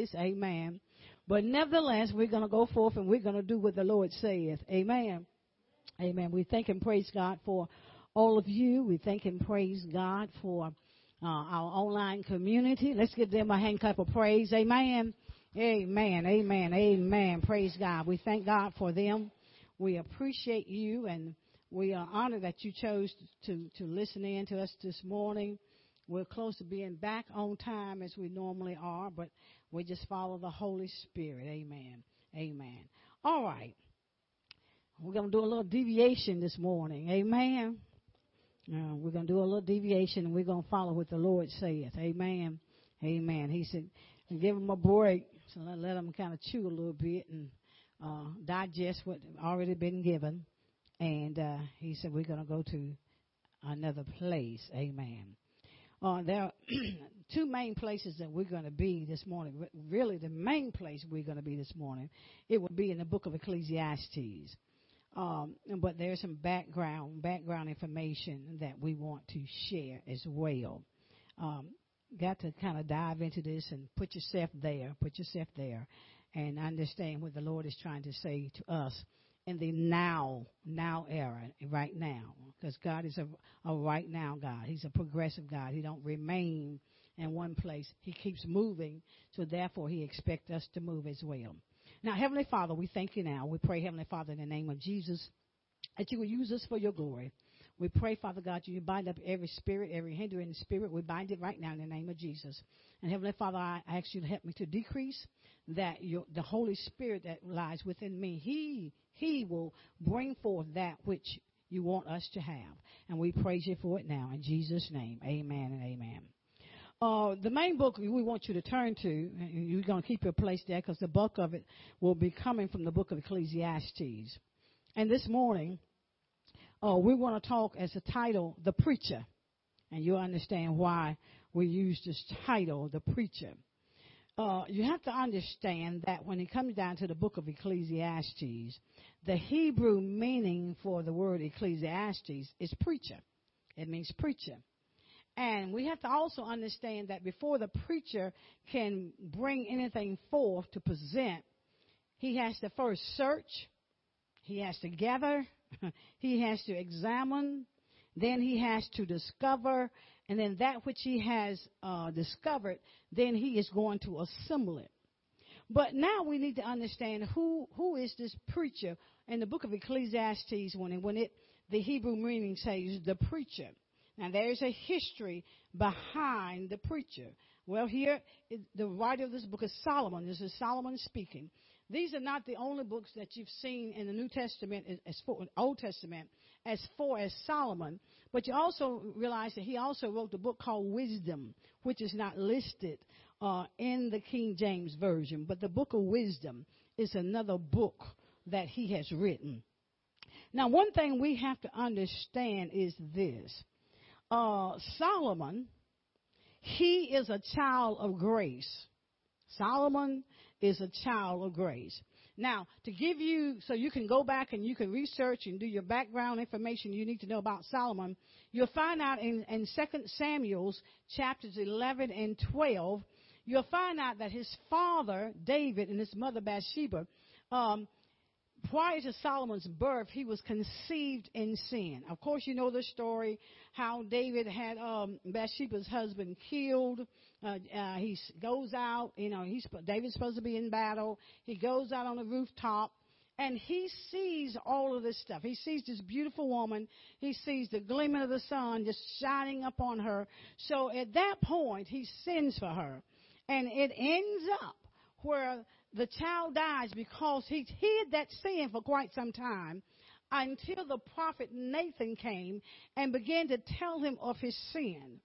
this. Amen. But nevertheless, we're going to go forth and we're going to do what the Lord saith. Amen. Amen. We thank and praise God for all of you. We thank and praise God for uh, our online community. Let's give them a hand clap of praise. Amen. Amen. Amen. Amen. Praise God. We thank God for them. We appreciate you and we are honored that you chose to, to listen in to us this morning. We're close to being back on time as we normally are, but we just follow the Holy Spirit. Amen. Amen. All right. We're going to do a little deviation this morning. Amen. Uh, we're going to do a little deviation and we're going to follow what the Lord saith. Amen. Amen. He said, give them a break. So let, let them kind of chew a little bit and uh, digest what already been given. And uh, he said, we're going to go to another place. Amen. Uh, there two main places that we're going to be this morning. Really, the main place we're going to be this morning, it will be in the book of Ecclesiastes. Um, but there's some background background information that we want to share as well. Um, got to kind of dive into this and put yourself there, put yourself there, and understand what the Lord is trying to say to us in the now, now era, right now. Because God is a, a right now God. He's a progressive God. He don't remain in one place. He keeps moving, so therefore He expects us to move as well. Now, Heavenly Father, we thank you now. We pray, Heavenly Father, in the name of Jesus, that you will use us for your glory. We pray, Father God, you bind up every spirit, every hindering spirit. We bind it right now in the name of Jesus. And Heavenly Father, I ask you to help me to decrease that your, the Holy Spirit that lies within me, He, He will bring forth that which you want us to have. And we praise you for it now. In Jesus' name, amen and amen. Uh, the main book we want you to turn to, you're going to keep your place there because the bulk of it will be coming from the book of Ecclesiastes. And this morning, uh, we want to talk as a title, The Preacher. And you'll understand why we use this title, The Preacher. Uh, you have to understand that when it comes down to the book of Ecclesiastes, the Hebrew meaning for the word Ecclesiastes is preacher. It means preacher. And we have to also understand that before the preacher can bring anything forth to present, he has to first search, he has to gather, he has to examine, then he has to discover, and then that which he has uh, discovered, then he is going to assemble it. But now we need to understand who who is this preacher in the book of Ecclesiastes when it, when it the Hebrew meaning says the preacher. Now there's a history behind the preacher. Well, here the writer of this book is Solomon. This is Solomon speaking. These are not the only books that you've seen in the New Testament, as for Old Testament, as far as Solomon. But you also realize that he also wrote a book called Wisdom, which is not listed uh, in the King James Version. But the book of Wisdom is another book that he has written. Now, one thing we have to understand is this. Uh, Solomon, he is a child of grace. Solomon is a child of grace. Now, to give you, so you can go back and you can research and do your background information you need to know about Solomon, you'll find out in, in 2 Samuel's chapters 11 and 12, you'll find out that his father, David, and his mother, Bathsheba, um, prior to Solomon's birth, he was conceived in sin. Of course, you know the story how David had um, Bathsheba's husband killed. Uh, uh, he goes out, you know, he's David's supposed to be in battle. He goes out on the rooftop. And he sees all of this stuff. He sees this beautiful woman. He sees the gleaming of the sun just shining upon her. So at that point, he sends for her. And it ends up where the child dies because he hid that sin for quite some time until the prophet Nathan came and began to tell him of his sin.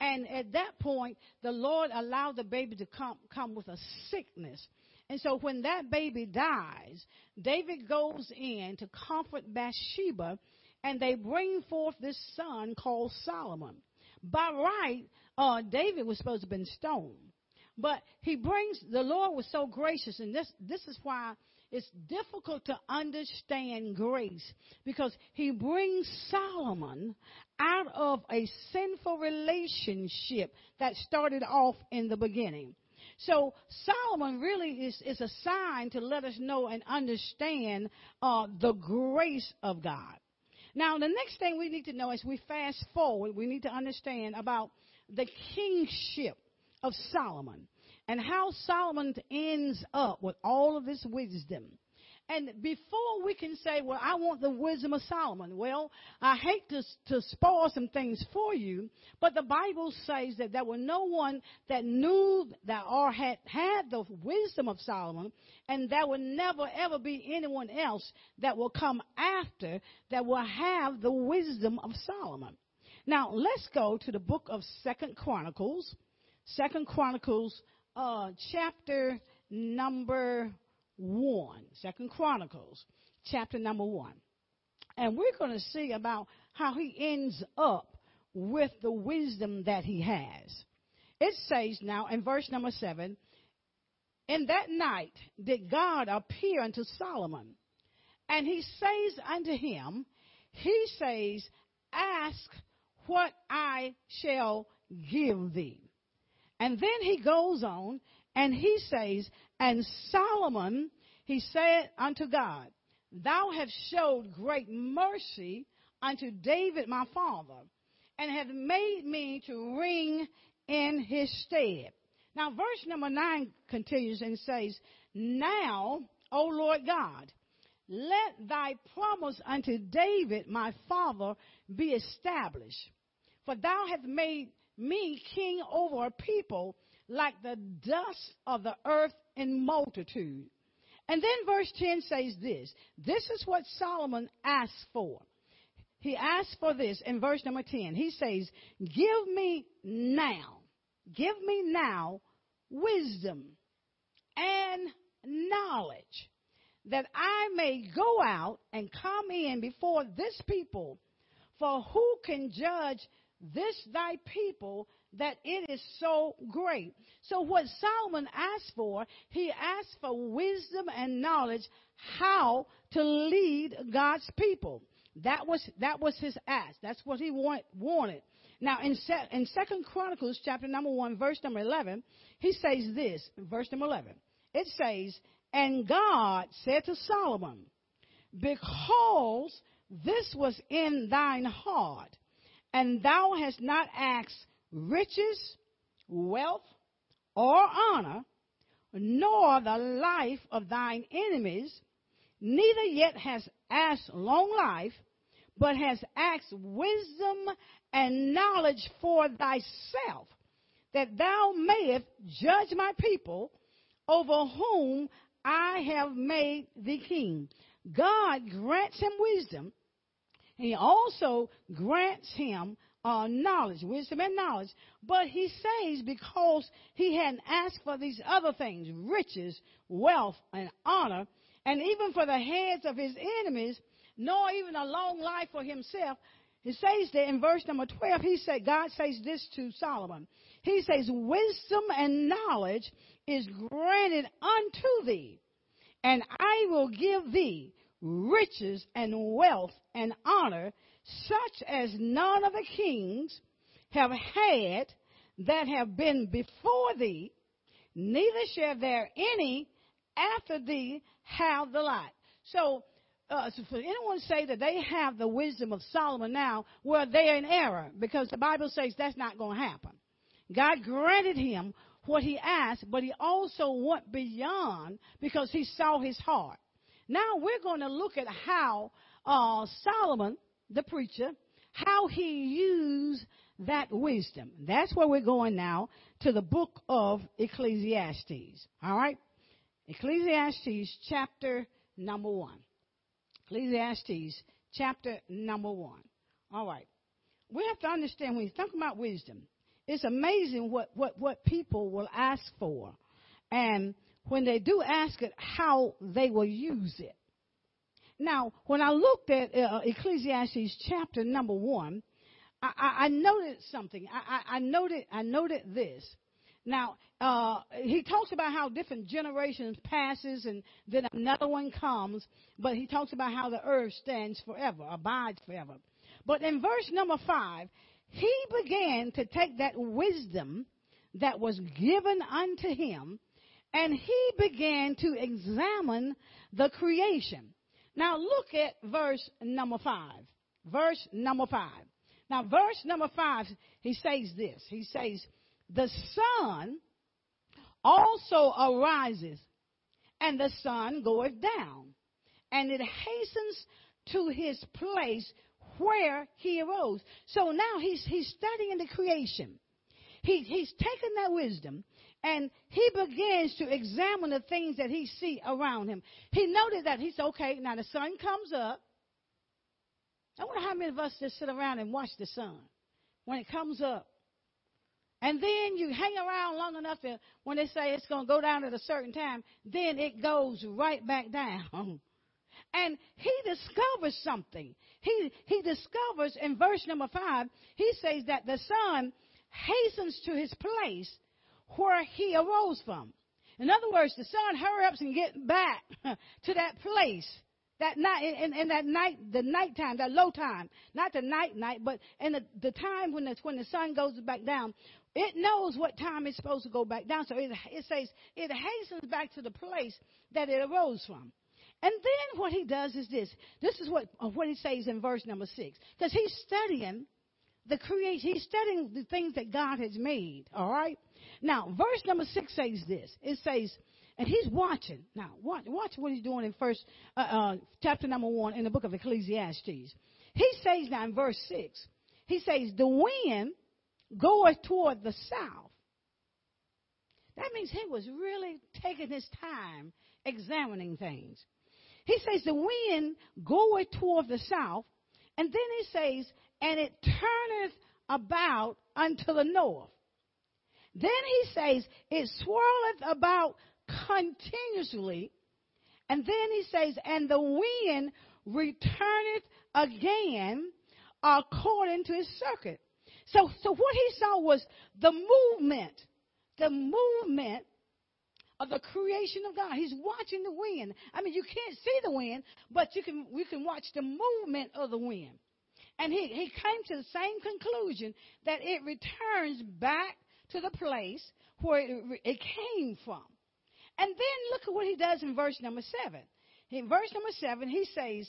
And at that point, the Lord allowed the baby to come, come with a sickness. And so when that baby dies, David goes in to comfort Bathsheba and they bring forth this son called Solomon. By right, uh, David was supposed to have been stoned. But he brings, the Lord was so gracious, and this, this is why it's difficult to understand grace because he brings Solomon out of a sinful relationship that started off in the beginning. So Solomon really is, is a sign to let us know and understand uh, the grace of God. Now, the next thing we need to know as we fast forward, we need to understand about the kingship of Solomon and how Solomon ends up with all of this wisdom. And before we can say, well, I want the wisdom of Solomon, well, I hate to, to spoil some things for you, but the Bible says that there was no one that knew that or had had the wisdom of Solomon, and there will never ever be anyone else that will come after that will have the wisdom of Solomon. Now, let's go to the book of Second Chronicles, Second Chronicles, uh, chapter number 1. Second Chronicles, chapter number 1. And we're going to see about how he ends up with the wisdom that he has. It says now in verse number 7 In that night did God appear unto Solomon, and he says unto him, He says, Ask what I shall give thee. And then he goes on and he says, And Solomon, he said unto God, Thou hast showed great mercy unto David my father, and have made me to reign in his stead. Now, verse number 9 continues and says, Now, O Lord God, let thy promise unto David my father be established. For thou hast made me king over a people like the dust of the earth in multitude. And then verse 10 says this this is what Solomon asked for. He asked for this in verse number 10. He says, Give me now, give me now wisdom and knowledge that I may go out and come in before this people. For who can judge this thy people that it is so great. So what Solomon asked for, he asked for wisdom and knowledge how to lead God's people. That was that was his ask. That's what he want, wanted. Now in in Second Chronicles chapter number one, verse number eleven, he says this, verse number eleven. It says, And God said to Solomon, Because this was in thine heart, and thou hast not asked riches, wealth, or honor, nor the life of thine enemies, neither yet hast asked long life, but hast asked wisdom and knowledge for thyself, that thou mayest judge my people over whom I have made thee king. God grants him wisdom he also grants him uh, knowledge, wisdom and knowledge. But he says because he hadn't asked for these other things, riches, wealth, and honor, and even for the heads of his enemies, nor even a long life for himself, he says that in verse number 12, he said, God says this to Solomon. He says, wisdom and knowledge is granted unto thee, and I will give thee riches and wealth and honor, such as none of the kings have had that have been before thee, neither shall there any after thee have the like. So, uh, so for anyone say that they have the wisdom of Solomon now, well, they're in error because the Bible says that's not going to happen. God granted him what he asked, but he also went beyond because he saw his heart. Now we're going to look at how uh, Solomon, the preacher, how he used that wisdom. That's where we're going now to the book of Ecclesiastes. All right? Ecclesiastes chapter number one. Ecclesiastes chapter number one. All right. We have to understand when you think about wisdom, it's amazing what, what, what people will ask for. And when they do ask it, how they will use it. Now, when I looked at uh, Ecclesiastes chapter number one, I, I, I noted something. I, I, noted, I noted this. Now, uh, he talks about how different generations passes and then another one comes, but he talks about how the earth stands forever, abides forever. But in verse number five, he began to take that wisdom that was given unto him, and he began to examine the creation. Now look at verse number five. Verse number five. Now, verse number five, he says this. He says, The sun also arises, and the sun goeth down, and it hastens to his place where he arose. So now he's, he's studying the creation. He, he's taken that wisdom and he begins to examine the things that he see around him. He noted that he said, okay, now the sun comes up. I wonder how many of us just sit around and watch the sun when it comes up. And then you hang around long enough to, when they say it's going to go down at a certain time, then it goes right back down. And he discovers something. He, he discovers in verse number five, he says that the sun hastens to his place where he arose from. In other words, the sun hurries and gets back to that place that night, in, in, that night, the nighttime, that low time, not the night night, but in the, the time when the, when the sun goes back down, it knows what time it's supposed to go back down. So it, it says it hastens back to the place that it arose from. And then what he does is this. This is what, what he says in verse number six. Because he's studying the creation, he's studying the things that God has made. All right? Now, verse number six says this. It says, and he's watching. Now, watch, watch what he's doing in first, uh, uh, chapter number one in the book of Ecclesiastes. He says now in verse six, he says, the wind goeth toward the south. That means he was really taking his time examining things. He says, the wind goeth toward the south. And then he says, and it turneth about unto the north. Then he says, it swirleth about continuously. And then he says, and the wind returneth again according to his circuit. So, so what he saw was the movement, the movement of the creation of God. He's watching the wind. I mean, you can't see the wind, but you can, we can watch the movement of the wind. And he, he came to the same conclusion that it returns back to the place where it, it came from. And then look at what he does in verse number seven. In verse number seven, he says,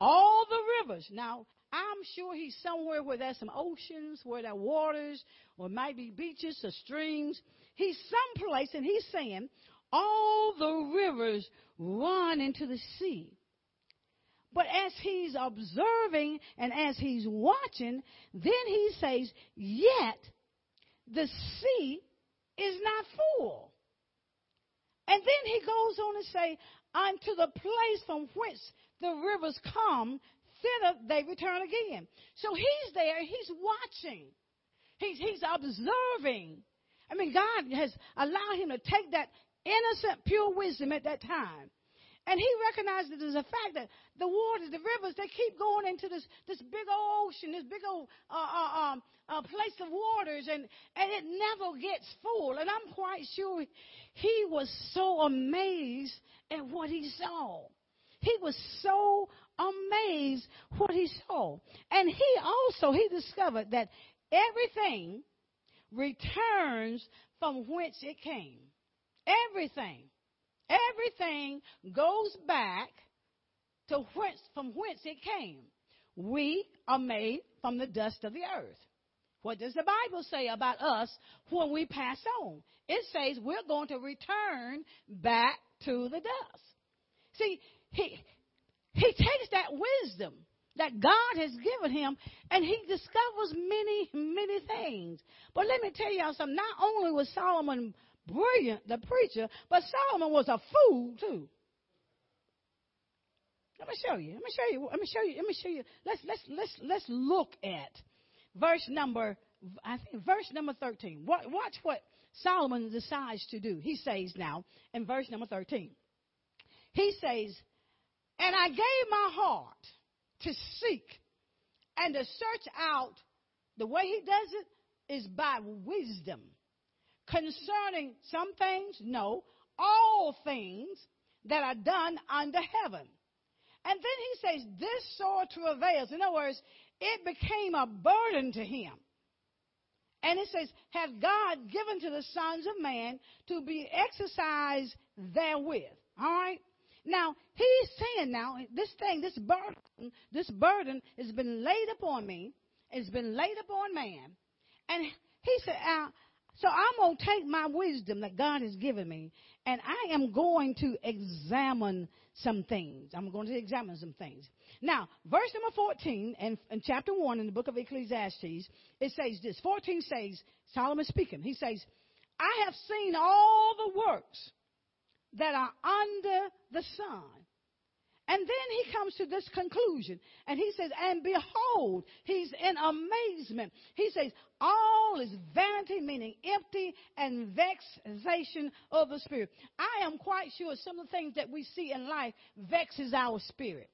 all the rivers. Now, I'm sure he's somewhere where there's some oceans, where there are waters, or maybe beaches or streams. He's someplace and he's saying, all the rivers run into the sea. As he's observing and as he's watching, then he says, yet the sea is not full. And then he goes on to say, unto the place from whence the rivers come, thither they return again. So he's there, he's watching, he's, he's observing. I mean, God has allowed him to take that innocent, pure wisdom at that time. And he recognized it as a fact that the waters, the rivers, they keep going into this, this big old ocean, this big old uh, uh, um, uh, place of waters, and, and it never gets full. And I'm quite sure he was so amazed at what he saw. He was so amazed what he saw. And he also, he discovered that everything returns from whence it came. Everything. Everything goes back to whence, from whence it came. We are made from the dust of the earth. What does the Bible say about us when we pass on? It says we're going to return back to the dust. See, he, he takes that wisdom that God has given him and he discovers many, many things. But let me tell y'all something. Not only was Solomon brilliant, the preacher, but Solomon was a fool too. Let me show you. Let me show you. Let me show you. Let me show you. Let's let's let's let's look at verse number I think verse number thirteen. Watch, watch what Solomon decides to do. He says now in verse number thirteen. He says, "And I gave my heart to seek and to search out. The way he does it is by wisdom." Concerning some things? No, all things that are done under heaven. And then he says, This sore travails. In other words, it became a burden to him. And it says, Hath God given to the sons of man to be exercised therewith. All right? Now, he's saying now, this thing, this burden, this burden has been laid upon me, it's been laid upon man. And he said, so I'm going to take my wisdom that God has given me, and I am going to examine some things. I'm going to examine some things. Now, verse number 14 and, chapter 1 in the book of Ecclesiastes, it says this. 14 says, Solomon speaking, he says, I have seen all the works that are under the sun. And then he comes to this conclusion and he says, And behold, he's in amazement. He says, All is vanity, meaning empty and vexation of the spirit. I am quite sure some of the things that we see in life vexes our spirit.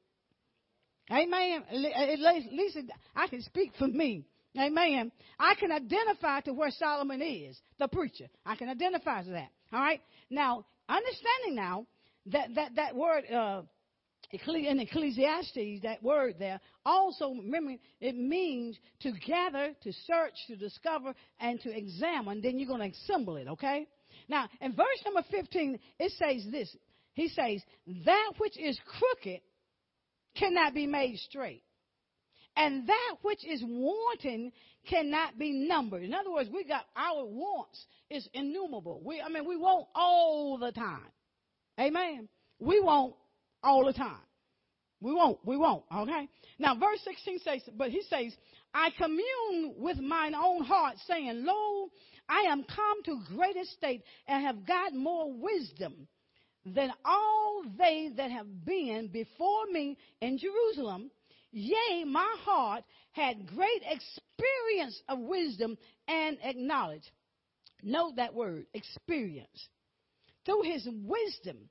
Amen. At least I can speak for me. Amen. I can identify to where Solomon is, the preacher. I can identify to that. All right. Now, understanding now that that that word uh, in Ecclesiastes, that word there also remember it means to gather, to search, to discover, and to examine. Then you're going to assemble it. Okay. Now, in verse number 15, it says this. He says, "That which is crooked cannot be made straight." And that which is wanting cannot be numbered. In other words, we got our wants is innumerable. We, I mean, we want all the time. Amen. We want all the time. We won't. We won't. Okay. Now, verse 16 says, but he says, I commune with mine own heart, saying, Lo, I am come to great estate and have got more wisdom than all they that have been before me in Jerusalem. Yea, my heart had great experience of wisdom and acknowledge. Note that word, experience. Through his wisdom,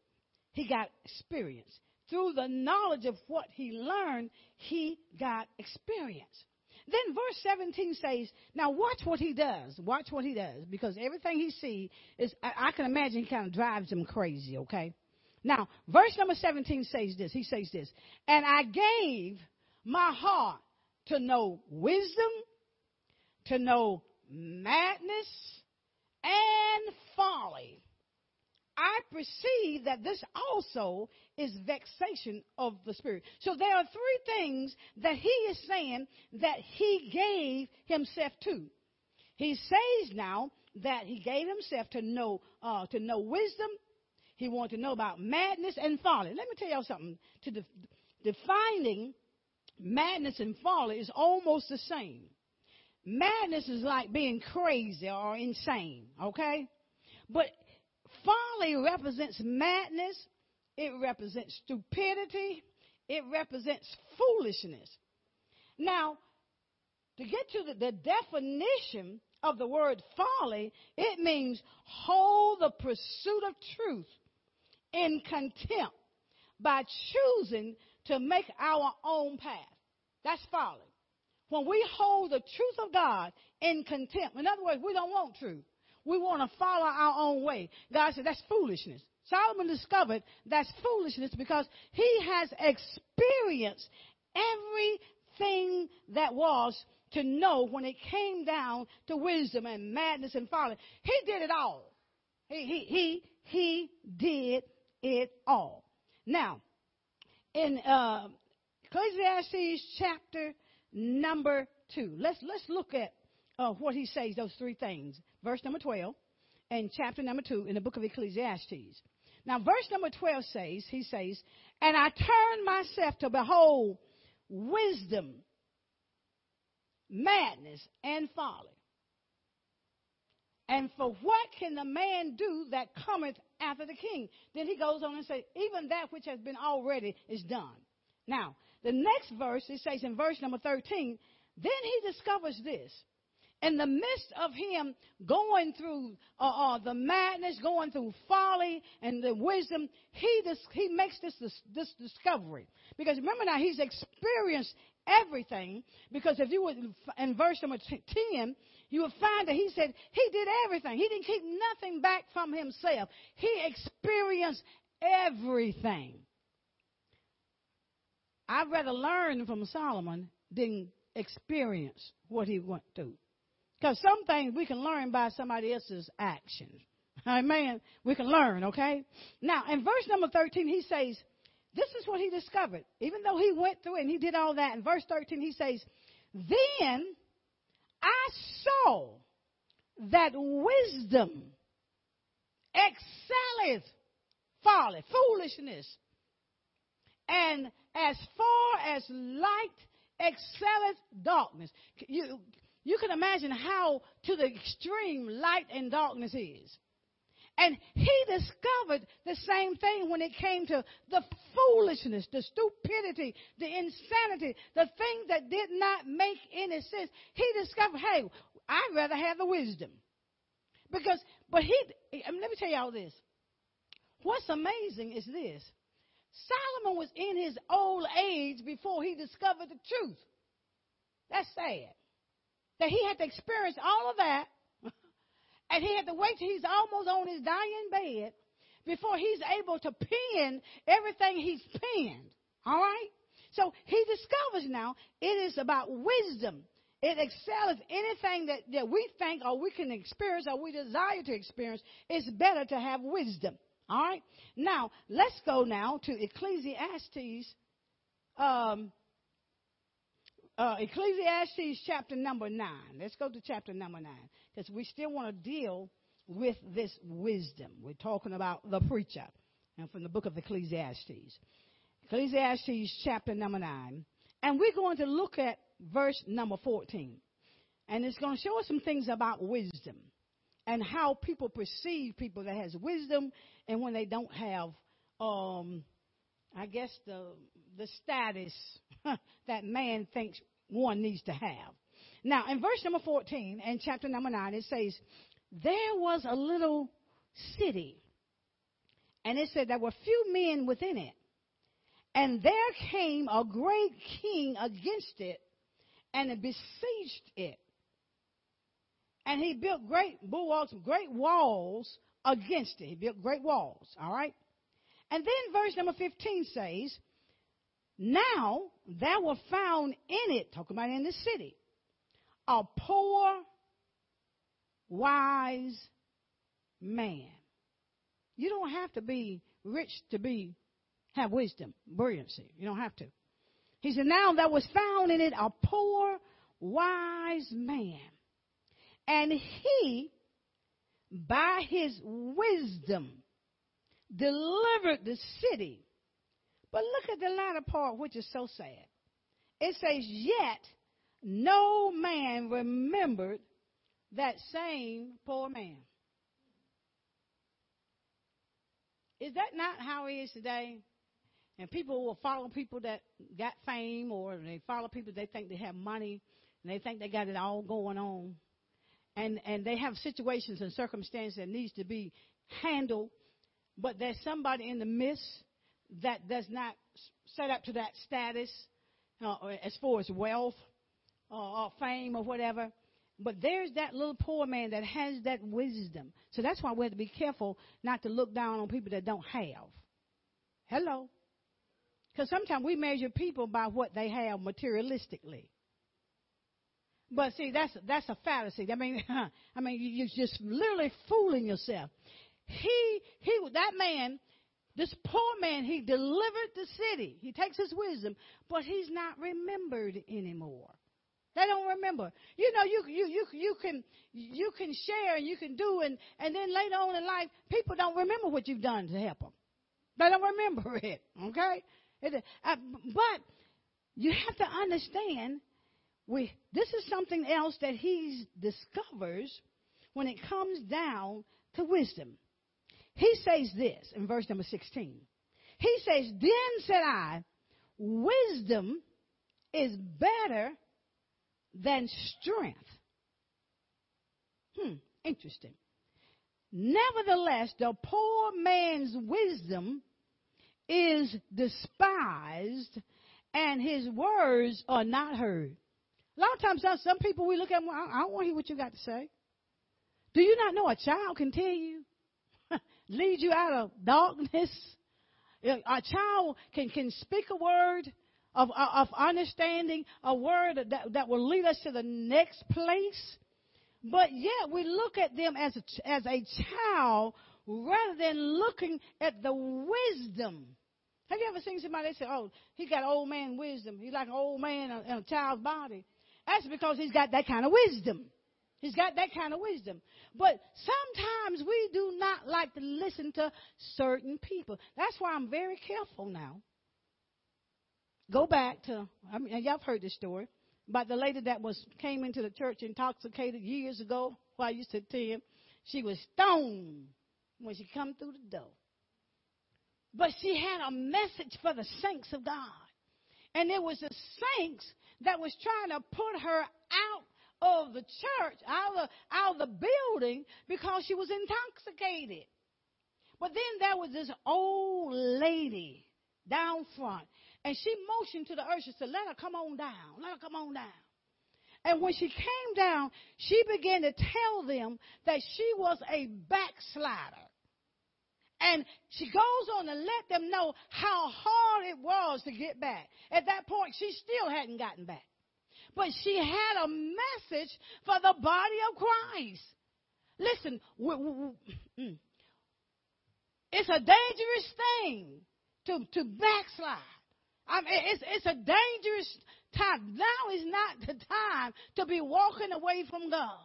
he got experience. Through the knowledge of what he learned, he got experience. Then verse 17 says, now watch what he does. Watch what he does. Because everything he sees is, I, I can imagine he kind of drives him crazy, okay? Now, verse number 17 says this. He says this. And I gave my heart to know wisdom, to know madness, and folly. I perceive that this also is vexation of the spirit. So there are three things that he is saying that he gave himself to. He says now that he gave himself to know uh, to know wisdom. He wanted to know about madness and folly. Let me tell y'all something. To de- defining madness and folly is almost the same. Madness is like being crazy or insane, okay? But folly represents madness, it represents stupidity, it represents foolishness. Now, to get to the, the definition of the word folly, it means hold the pursuit of truth in contempt by choosing to make our own path. That's folly. When we hold the truth of God in contempt, in other words, we don't want truth. We want to follow our own way. God said that's foolishness. Solomon discovered that's foolishness because he has experienced everything that was to know when it came down to wisdom and madness and folly. He did it all. He, he, he, he did it all. Now, in uh, Ecclesiastes chapter number two, let's let's look at uh, what he says. Those three things. Verse number twelve, and chapter number two in the book of Ecclesiastes. Now, verse number twelve says, he says, "And I turned myself to behold wisdom, madness, and folly." And for what can the man do that cometh after the king? Then he goes on and says, even that which has been already is done. Now, the next verse, it says in verse number 13, then he discovers this. In the midst of him going through uh, uh, the madness, going through folly and the wisdom, he, dis- he makes this, this, this discovery. Because remember now, he's experienced everything. Because if you would, in verse number 10, you would find that he said he did everything. He didn't keep nothing back from himself. He experienced everything. I'd rather learn from Solomon than experience what he went through. Because some things we can learn by somebody else's actions. Amen. We can learn, okay? Now, in verse number 13, he says, this is what he discovered. Even though he went through and he did all that, in verse 13, he says, Then I saw that wisdom excelleth folly, foolishness. And as far as light excelleth darkness. You, you can imagine how to the extreme light and darkness is. And he discovered the same thing when it came to the foolishness, the stupidity, the insanity, the things that did not make any sense. He discovered, hey, I'd rather have the wisdom. Because, but he, let me tell you all this. What's amazing is this Solomon was in his old age before he discovered the truth. That's sad. That he had to experience all of that and he had to wait till he's almost on his dying bed before he's able to pen everything he's penned. All right? So he discovers now it is about wisdom. It excels anything that, that we think or we can experience or we desire to experience. It's better to have wisdom. All right? Now, let's go now to Ecclesiastes um, uh, Ecclesiastes chapter number 9. Let's go to chapter number 9 because we still want to deal with this wisdom. We're talking about the preacher and from the book of Ecclesiastes. Ecclesiastes chapter number 9. And we're going to look at verse number 14. And it's going to show us some things about wisdom and how people perceive people that has wisdom and when they don't have um, I guess the the status that man thinks one needs to have. Now, in verse number 14 and chapter number 9, it says, There was a little city, and it said there were few men within it. And there came a great king against it and besieged it. And he built great bulwarks, great walls against it. He built great walls, all right? And then verse number 15 says, Now there were found in it, talking about in the city, a poor, wise man. You don't have to be rich to be have wisdom, brilliancy. You don't have to. He said, Now there was found in it a poor, wise man. And he, by his wisdom, delivered the city. But look at the latter part, which is so sad. It says, Yet no man remembered that same poor man. Is that not how it is today? And people will follow people that got fame or they follow people they think they have money and they think they got it all going on. And and they have situations and circumstances that needs to be handled but there's somebody in the midst that does not set up to that status uh, as far as wealth or, or fame or whatever. But there's that little poor man that has that wisdom. So that's why we have to be careful not to look down on people that don't have. Hello. Because sometimes we measure people by what they have materialistically. But see, that's that's a fallacy. I mean, I mean, you're just literally fooling yourself. He, he, that man, this poor man, he delivered the city. He takes his wisdom, but he's not remembered anymore. They don't remember. You know, you you you you can you can share and you can do and and then later on in life, people don't remember what you've done to help them. They don't remember it. Okay, it, uh, but you have to understand. We this is something else that he discovers when it comes down to wisdom. He says this in verse number 16. He says, Then said I, wisdom is better than strength. Hmm, interesting. Nevertheless, the poor man's wisdom is despised and his words are not heard. A lot of times, some people we look at, I don't want to hear what you got to say. Do you not know a child can tell you lead you out of darkness. A child can, can speak a word of, of understanding, a word that, that will lead us to the next place. but yet we look at them as a, as a child rather than looking at the wisdom. Have you ever seen somebody say, "Oh, he got old man wisdom. He's like an old man in a child's body." That's because he's got that kind of wisdom. He's got that kind of wisdom. But sometimes we do not like to listen to certain people. That's why I'm very careful now. Go back to, I mean, y'all have heard this story about the lady that was came into the church intoxicated years ago. While I used to attend, she was stoned when she come through the door. But she had a message for the saints of God. And it was the saints that was trying to put her out of the church, out of, out of the building, because she was intoxicated. But then there was this old lady down front, and she motioned to the usher, said, Let her come on down. Let her come on down. And when she came down, she began to tell them that she was a backslider. And she goes on to let them know how hard it was to get back. At that point, she still hadn't gotten back. But she had a message for the body of Christ. Listen, mm. it's a dangerous thing to, to backslide. I mean, it's, it's a dangerous time. Now is not the time to be walking away from God.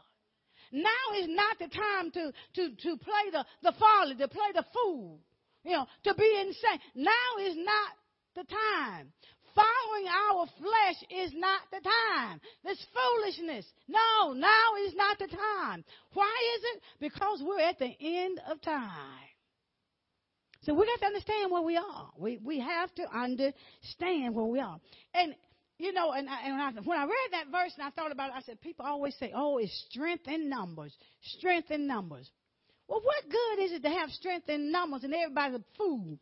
Now is not the time to, to, to play the, the folly, to play the fool, you know, to be insane. Now is not the time. Following our flesh is not the time. This foolishness. No, now is not the time. Why is it? Because we're at the end of time. So we got to understand where we are. We we have to understand where we are. And you know, and, I, and when, I, when I read that verse and I thought about it, I said, people always say, "Oh, it's strength in numbers, strength in numbers." Well, what good is it to have strength in numbers and everybody's a fool?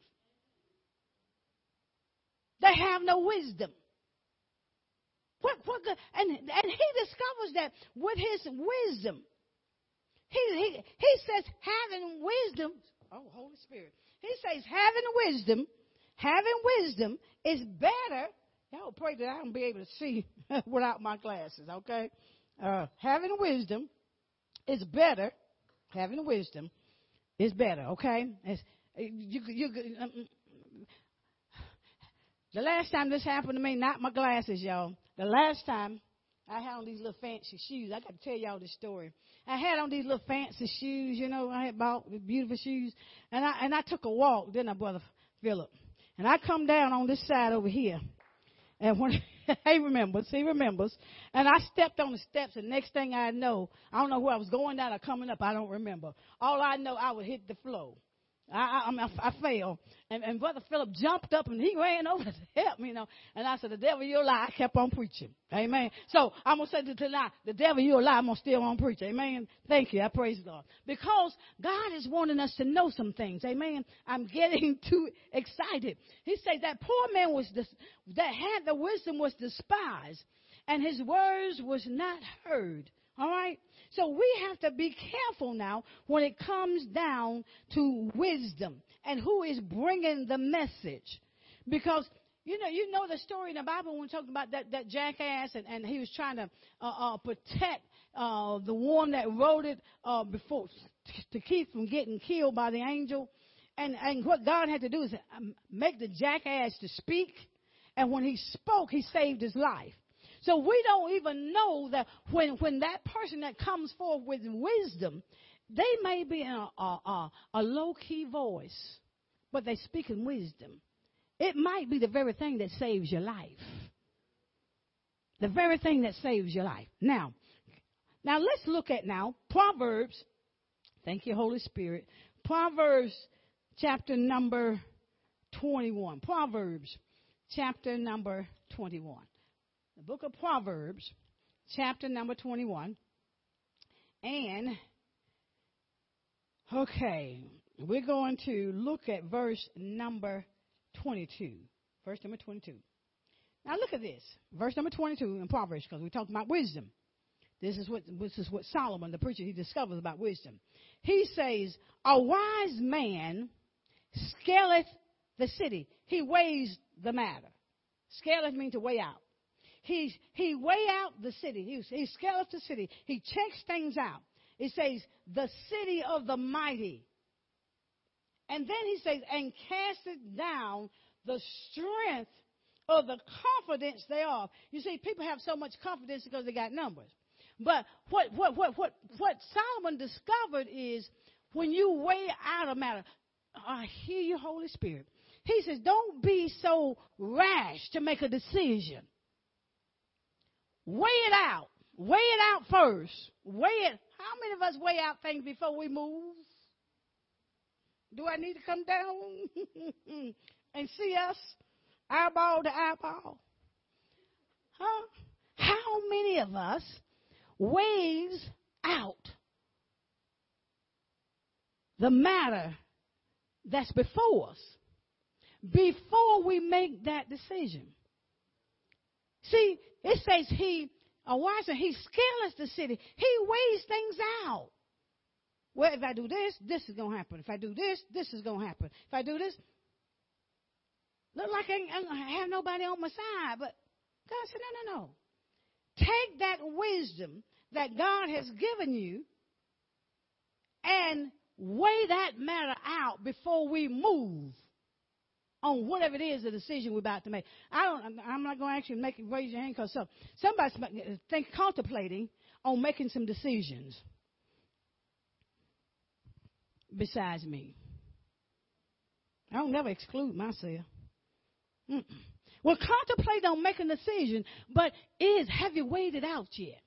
They have no wisdom. What, what good? And, and he discovers that with his wisdom. He, he, he says having wisdom. Oh, Holy Spirit. He says having wisdom, having wisdom is better. Y'all pray that I can be able to see without my glasses, okay? Uh, having wisdom is better. Having wisdom is better, okay? It's, you, you, um, the last time this happened to me, not my glasses, y'all. The last time I had on these little fancy shoes. I got to tell y'all this story. I had on these little fancy shoes, you know, I had bought beautiful shoes. And I, and I took a walk, didn't I, Brother Philip? And I come down on this side over here. And when he remembers, he remembers. And I stepped on the steps, and next thing I know, I don't know where I was going down or coming up. I don't remember. All I know, I would hit the floor. I, I, I, fell. And, and Brother Philip jumped up and he ran over to help me, you know. And I said, the devil, you're a lie. I kept on preaching. Amen. So I'm going to say to tonight, the devil, you're a lie. I'm going to still on preach. Amen. Thank you. I praise God. Because God is wanting us to know some things. Amen. I'm getting too excited. He said that poor man was, dis- that had the wisdom was despised and his words was not heard. All right? So we have to be careful now when it comes down to wisdom and who is bringing the message. Because you know, you know the story in the Bible when we're talking about that, that jackass and, and he was trying to uh, uh, protect uh, the one that rode it uh, before to keep from getting killed by the angel. And, and what God had to do is um, make the jackass to speak. And when he spoke, he saved his life. So we don't even know that when, when that person that comes forth with wisdom, they may be in a, a, a, low key voice, but they speak in wisdom. It might be the very thing that saves your life. The very thing that saves your life. Now, now let's look at now Proverbs. Thank you, Holy Spirit. Proverbs chapter number 21. Proverbs chapter number 21 the book of Proverbs, chapter number 21. And, okay, we're going to look at verse number 22. Verse number 22. Now look at this. Verse number 22 in Proverbs, because we're talking about wisdom. This is what this is what Solomon, the preacher, he discovers about wisdom. He says, A wise man scaleth the city. He weighs the matter. Scaleth means to weigh out. He, he weigh out the city. He, he scales the city. He checks things out. He says, the city of the mighty. And then he says, and cast it down the strength of the confidence thereof. You see, people have so much confidence because they got numbers. But what, what, what, what, what Solomon discovered is when you weigh out a matter, I hear you, Holy Spirit. He says, don't be so rash to make a decision. Weigh it out. Weigh it out first. Weigh it. How many of us weigh out things before we move? Do I need to come down and see us eyeball to eyeball? Huh? How many of us weighs out the matter that's before us before we make that decision? See, it says he, a wise man, he scales the city. He weighs things out. Well, if I do this, this is going to happen. If I do this, this is going to happen. If I do this, look like I, I have nobody on my side. But God said, no, no, no. Take that wisdom that God has given you and weigh that matter out before we move on whatever it is the decision we're about to make. I don't. I'm not going to actually make it raise your hand because so somebody's think contemplating on making some decisions besides me. I don't never exclude myself. Mm-mm. Well, contemplate on making a decision, but is have you weighed it out yet?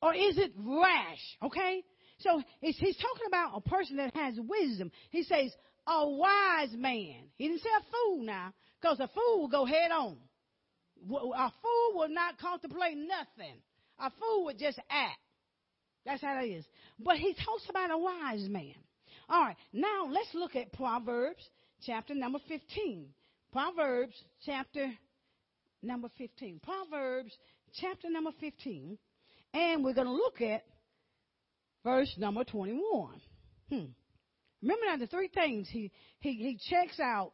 Or is it rash? Okay? So he's talking about a person that has wisdom. He says, a wise man. He didn't say a fool now, because a fool will go head on. A fool will not contemplate nothing. A fool would just act. That's how it is. But he talks about a wise man. All right, now let's look at Proverbs chapter number 15. Proverbs chapter number 15. Proverbs chapter number 15. And we're going to look at verse number 21. Hmm. Remember now the three things. He, he, he checks out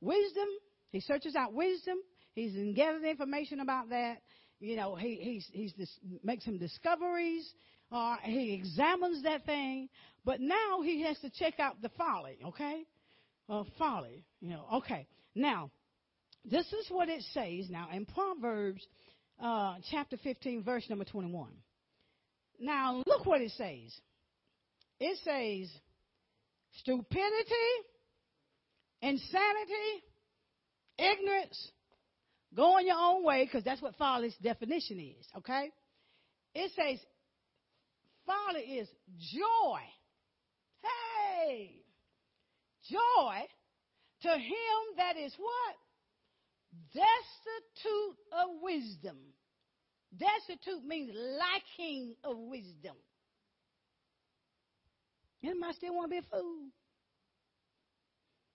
wisdom. He searches out wisdom. He's gathers information about that. You know, he, he's, he's makes some discoveries. Uh, he examines that thing. But now he has to check out the folly, okay? Uh, folly, you know, okay. Now, this is what it says now in Proverbs uh, chapter 15, verse number 21. Now, look what it says. It says, stupidity, insanity, ignorance, going your own way, because that's what folly's definition is, okay? It says folly is joy. Hey! Joy to him that is what? Destitute of wisdom. Destitute means lacking of wisdom. Might still want to be a fool.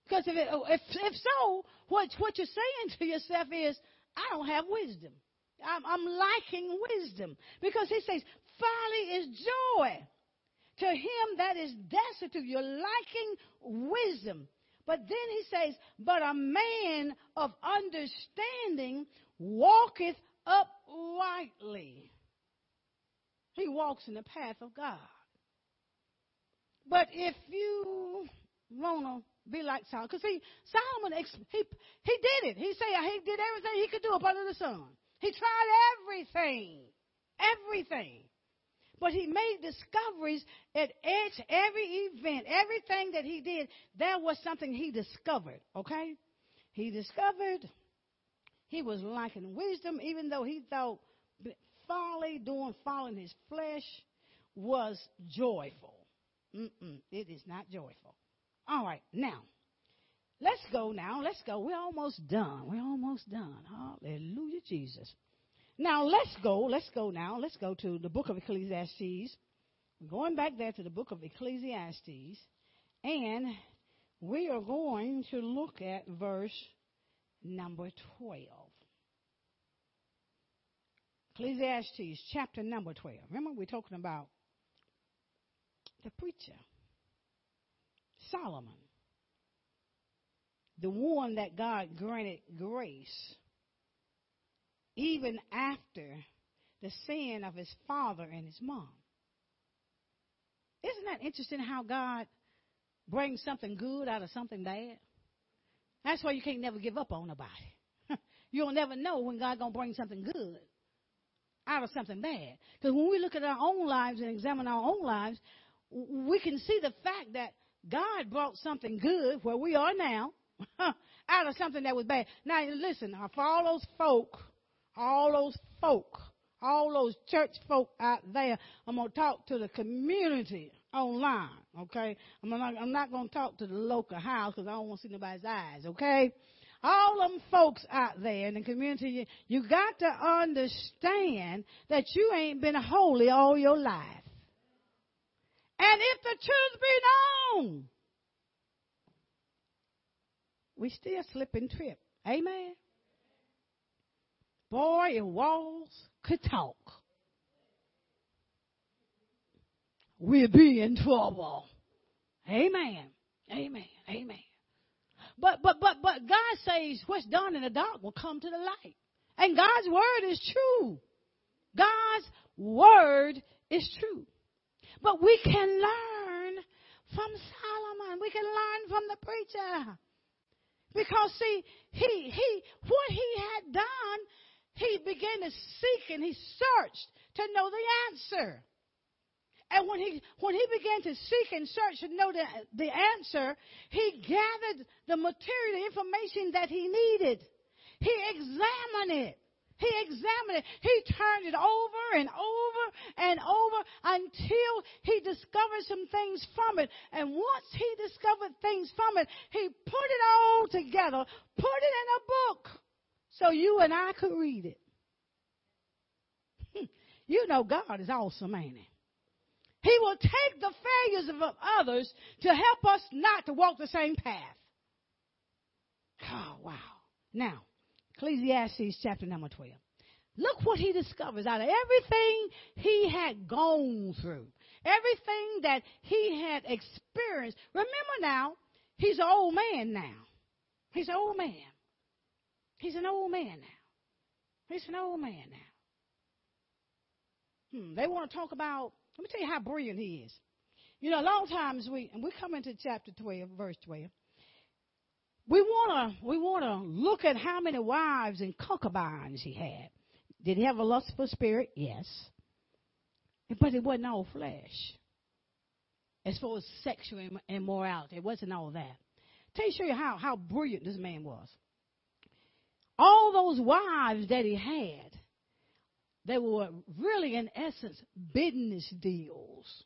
Because if, it, oh, if, if so, what, what you're saying to yourself is, I don't have wisdom. I'm, I'm lacking wisdom. Because he says, folly is joy. To him that is destitute, you're lacking wisdom. But then he says, But a man of understanding walketh uprightly. He walks in the path of God. But if you want to be like Solomon, because see, Solomon, he, he did it. He said he did everything he could do up under the sun. He tried everything. Everything. But he made discoveries at each, every event, everything that he did, there was something he discovered, okay? He discovered he was lacking wisdom, even though he thought folly, doing folly in his flesh, was joyful. Mm-mm, it is not joyful. All right, now, let's go now. Let's go. We're almost done. We're almost done. Hallelujah, Jesus. Now let's go. Let's go now. Let's go to the book of Ecclesiastes. We're going back there to the book of Ecclesiastes. And we are going to look at verse number 12. Ecclesiastes chapter number 12. Remember, we're talking about the preacher, Solomon, the one that God granted grace even after the sin of his father and his mom. Isn't that interesting how God brings something good out of something bad? That's why you can't never give up on nobody. You'll never know when God's going to bring something good out of something bad. Because when we look at our own lives and examine our own lives, we can see the fact that God brought something good where we are now out of something that was bad. Now, listen, for all those folk, all those folk, all those church folk out there, I'm going to talk to the community online, okay? I'm not, I'm not going to talk to the local house because I don't want to see nobody's eyes, okay? all them folks out there in the community, you, you got to understand that you ain't been holy all your life. And if the truth be known, we still slip and trip. Amen. Boy, if walls could talk, we'd be in trouble. Amen. Amen. Amen. But but but but God says what's done in the dark will come to the light. And God's word is true. God's word is true. But we can learn from Solomon. We can learn from the preacher. Because see, he he what he had done, he began to seek and he searched to know the answer. And when he, when he began to seek and search to know the, the answer, he gathered the material, the information that he needed. He examined it. He examined it. He turned it over and over and over until he discovered some things from it. And once he discovered things from it, he put it all together, put it in a book so you and I could read it. you know God is awesome, ain't he? He will take the failures of others to help us not to walk the same path. Oh, wow. Now, Ecclesiastes chapter number 12. Look what he discovers out of everything he had gone through, everything that he had experienced. Remember now, he's an old man now. He's an old man. He's an old man now. He's an old man now. Hmm, they want to talk about let me tell you how brilliant he is. You know, a lot of times we, and we come into chapter 12, verse 12. We want to we want to look at how many wives and concubines he had. Did he have a lustful spirit? Yes. But it wasn't all flesh. As far as sexual immorality, it wasn't all that. Tell you, show you how, how brilliant this man was. All those wives that he had, they were really, in essence, business deals.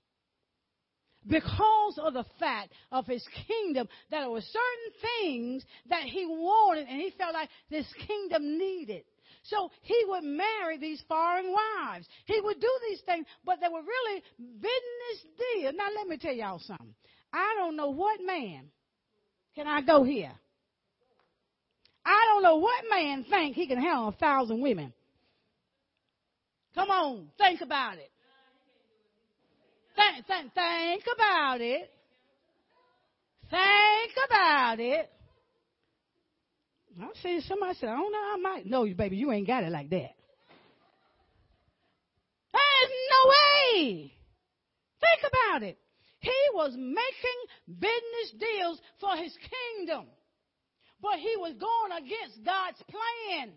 Because of the fact of his kingdom, that there were certain things that he wanted and he felt like this kingdom needed. So he would marry these foreign wives. He would do these things, but they were really business deals. Now let me tell y'all something. I don't know what man. Can I go here? I don't know what man think he can handle a thousand women. Come on, think about it. Think, think, think about it. Think about it. I see somebody said, I don't know, I might. No, baby, you ain't got it like that. There's no way. Think about it. He was making business deals for his kingdom, but he was going against God's plan.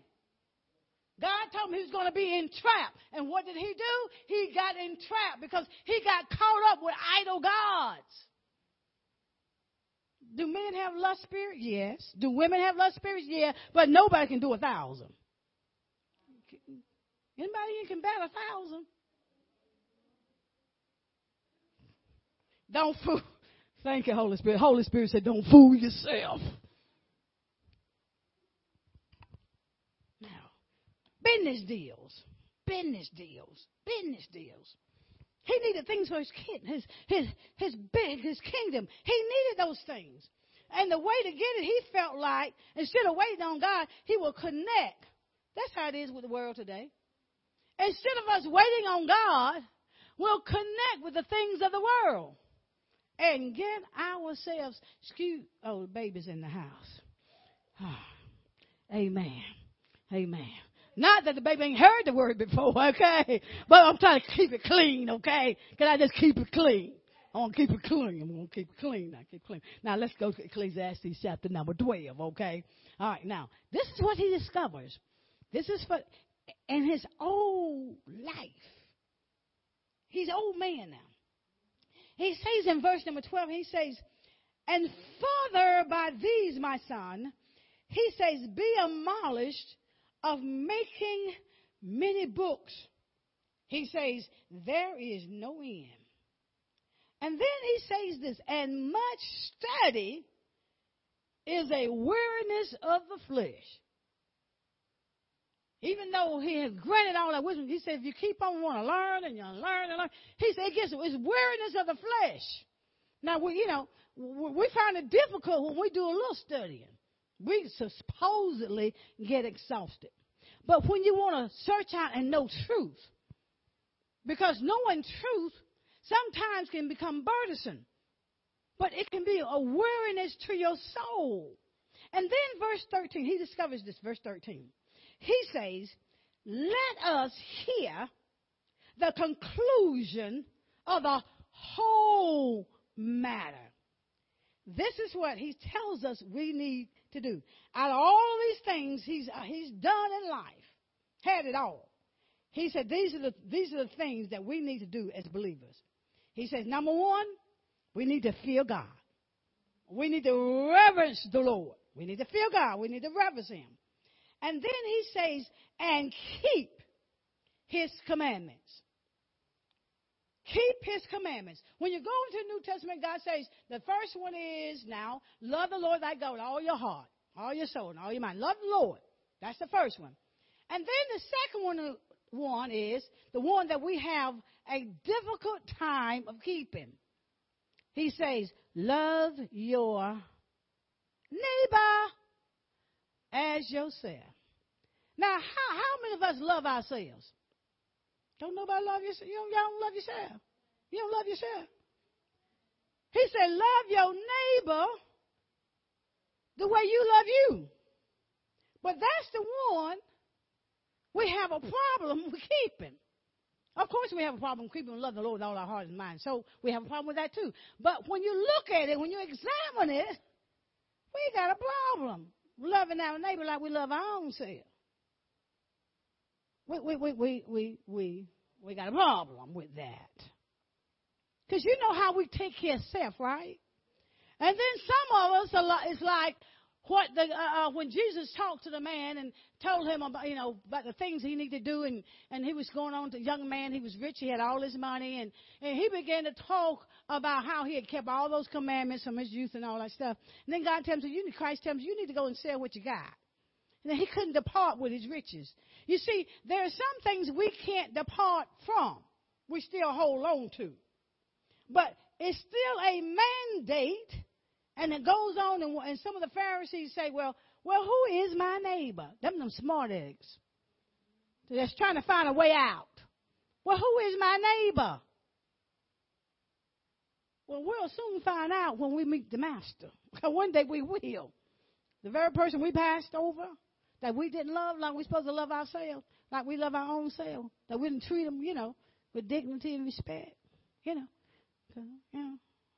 God told him he was going to be entrapped. And what did he do? He got entrapped because he got caught up with idol gods. Do men have lust spirit? Yes. Do women have lust spirits? Yeah. But nobody can do a thousand. Anybody can bat a thousand? Don't fool. Thank you, Holy Spirit. Holy Spirit said, don't fool yourself. Business deals. Business deals. Business deals. He needed things for his his his his big his kingdom. He needed those things. And the way to get it, he felt like instead of waiting on God, he will connect. That's how it is with the world today. Instead of us waiting on God, we'll connect with the things of the world and get ourselves skewed. Oh, the baby's in the house. Oh, amen. Amen. Not that the baby ain't heard the word before, okay? But I'm trying to keep it clean, okay? Can I just keep it clean? I want to keep it clean. I'm to keep it clean. I keep it clean. Now let's go to Ecclesiastes chapter number 12, okay? All right, now, this is what he discovers. This is for, in his old life. He's old man now. He says in verse number 12, he says, And further by these, my son, he says, Be admonished of making many books. He says, There is no end. And then he says this, and much study is a weariness of the flesh. Even though he has granted all that wisdom, he said, if you keep on wanting to learn and you learn and learn, he said, it gets, it's weariness of the flesh. Now, we, you know, we find it difficult when we do a little studying. We supposedly get exhausted. But when you want to search out and know truth, because knowing truth sometimes can become burdensome, but it can be a weariness to your soul. And then verse 13, he discovers this, verse 13. He says, Let us hear the conclusion of the whole matter. This is what he tells us we need to do. Out of all these things he's, uh, he's done in life, had it all. He said these are, the, these are the things that we need to do as believers. He says, number one, we need to fear God. We need to reverence the Lord. We need to fear God. We need to reverence Him. And then He says, and keep His commandments. Keep His commandments. When you go into the New Testament, God says, the first one is now, love the Lord thy God with all your heart, all your soul, and all your mind. Love the Lord. That's the first one. And then the second one, one is the one that we have a difficult time of keeping. He says, Love your neighbor as yourself. Now, how, how many of us love ourselves? Don't nobody love yourself. You don't, y'all don't love yourself. You don't love yourself. He said, Love your neighbor the way you love you. But that's the one we have a problem with keeping. Of course, we have a problem keeping loving the Lord with all our heart and mind. So we have a problem with that too. But when you look at it, when you examine it, we got a problem loving our neighbor like we love our own self. We we we we we we, we got a problem with that. Because you know how we take care of self, right? And then some of us, it's like, what the uh, uh, when Jesus talked to the man and told him about you know about the things he needed to do and and he was going on to young man he was rich he had all his money and and he began to talk about how he had kept all those commandments from his youth and all that stuff and then God tells him you need, Christ tells him you need to go and sell what you got and he couldn't depart with his riches you see there are some things we can't depart from we still hold on to but it's still a mandate and it goes on, and, and some of the Pharisees say, well, well, who is my neighbor? Them them smart eggs. Just trying to find a way out. Well, who is my neighbor? Well, we'll soon find out when we meet the master. One day we will. The very person we passed over, that we didn't love like we're supposed to love ourselves, like we love our own self, that we didn't treat them, you know, with dignity and respect. You know. So, know.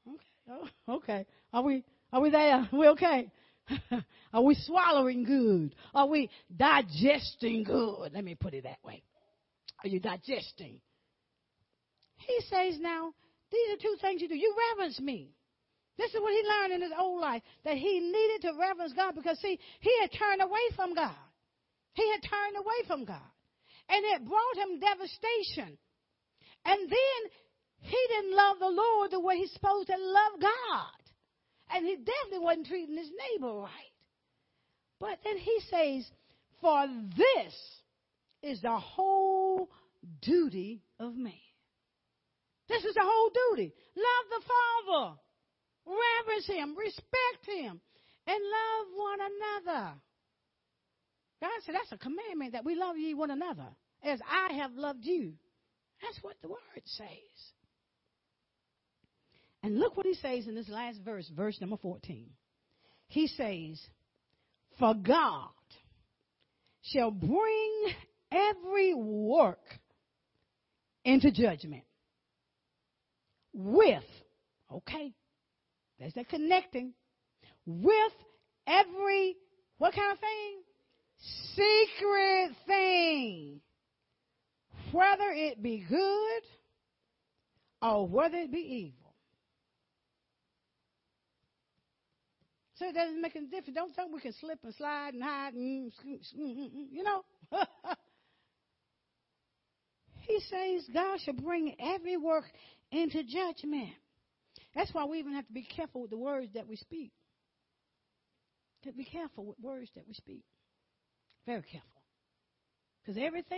Okay. Oh, okay. Are we are we there? We okay? Are we swallowing good? Are we digesting good? Let me put it that way. Are you digesting? He says now, these are two things you do. You reverence me. This is what he learned in his old life that he needed to reverence God because, see, he had turned away from God. He had turned away from God. And it brought him devastation. And then he didn't love the Lord the way he's supposed to love God. And he definitely wasn't treating his neighbor right. But then he says, For this is the whole duty of man. This is the whole duty. Love the Father, reverence Him, respect Him, and love one another. God said that's a commandment that we love ye one another as I have loved you. That's what the word says. And look what he says in this last verse, verse number 14. He says, For God shall bring every work into judgment with, okay, there's that connecting, with every, what kind of thing? Secret thing. Whether it be good or whether it be evil. So it doesn't make any difference. Don't think we can slip and slide and hide and, you know. he says God shall bring every work into judgment. That's why we even have to be careful with the words that we speak. To be careful with words that we speak. Very careful. Because everything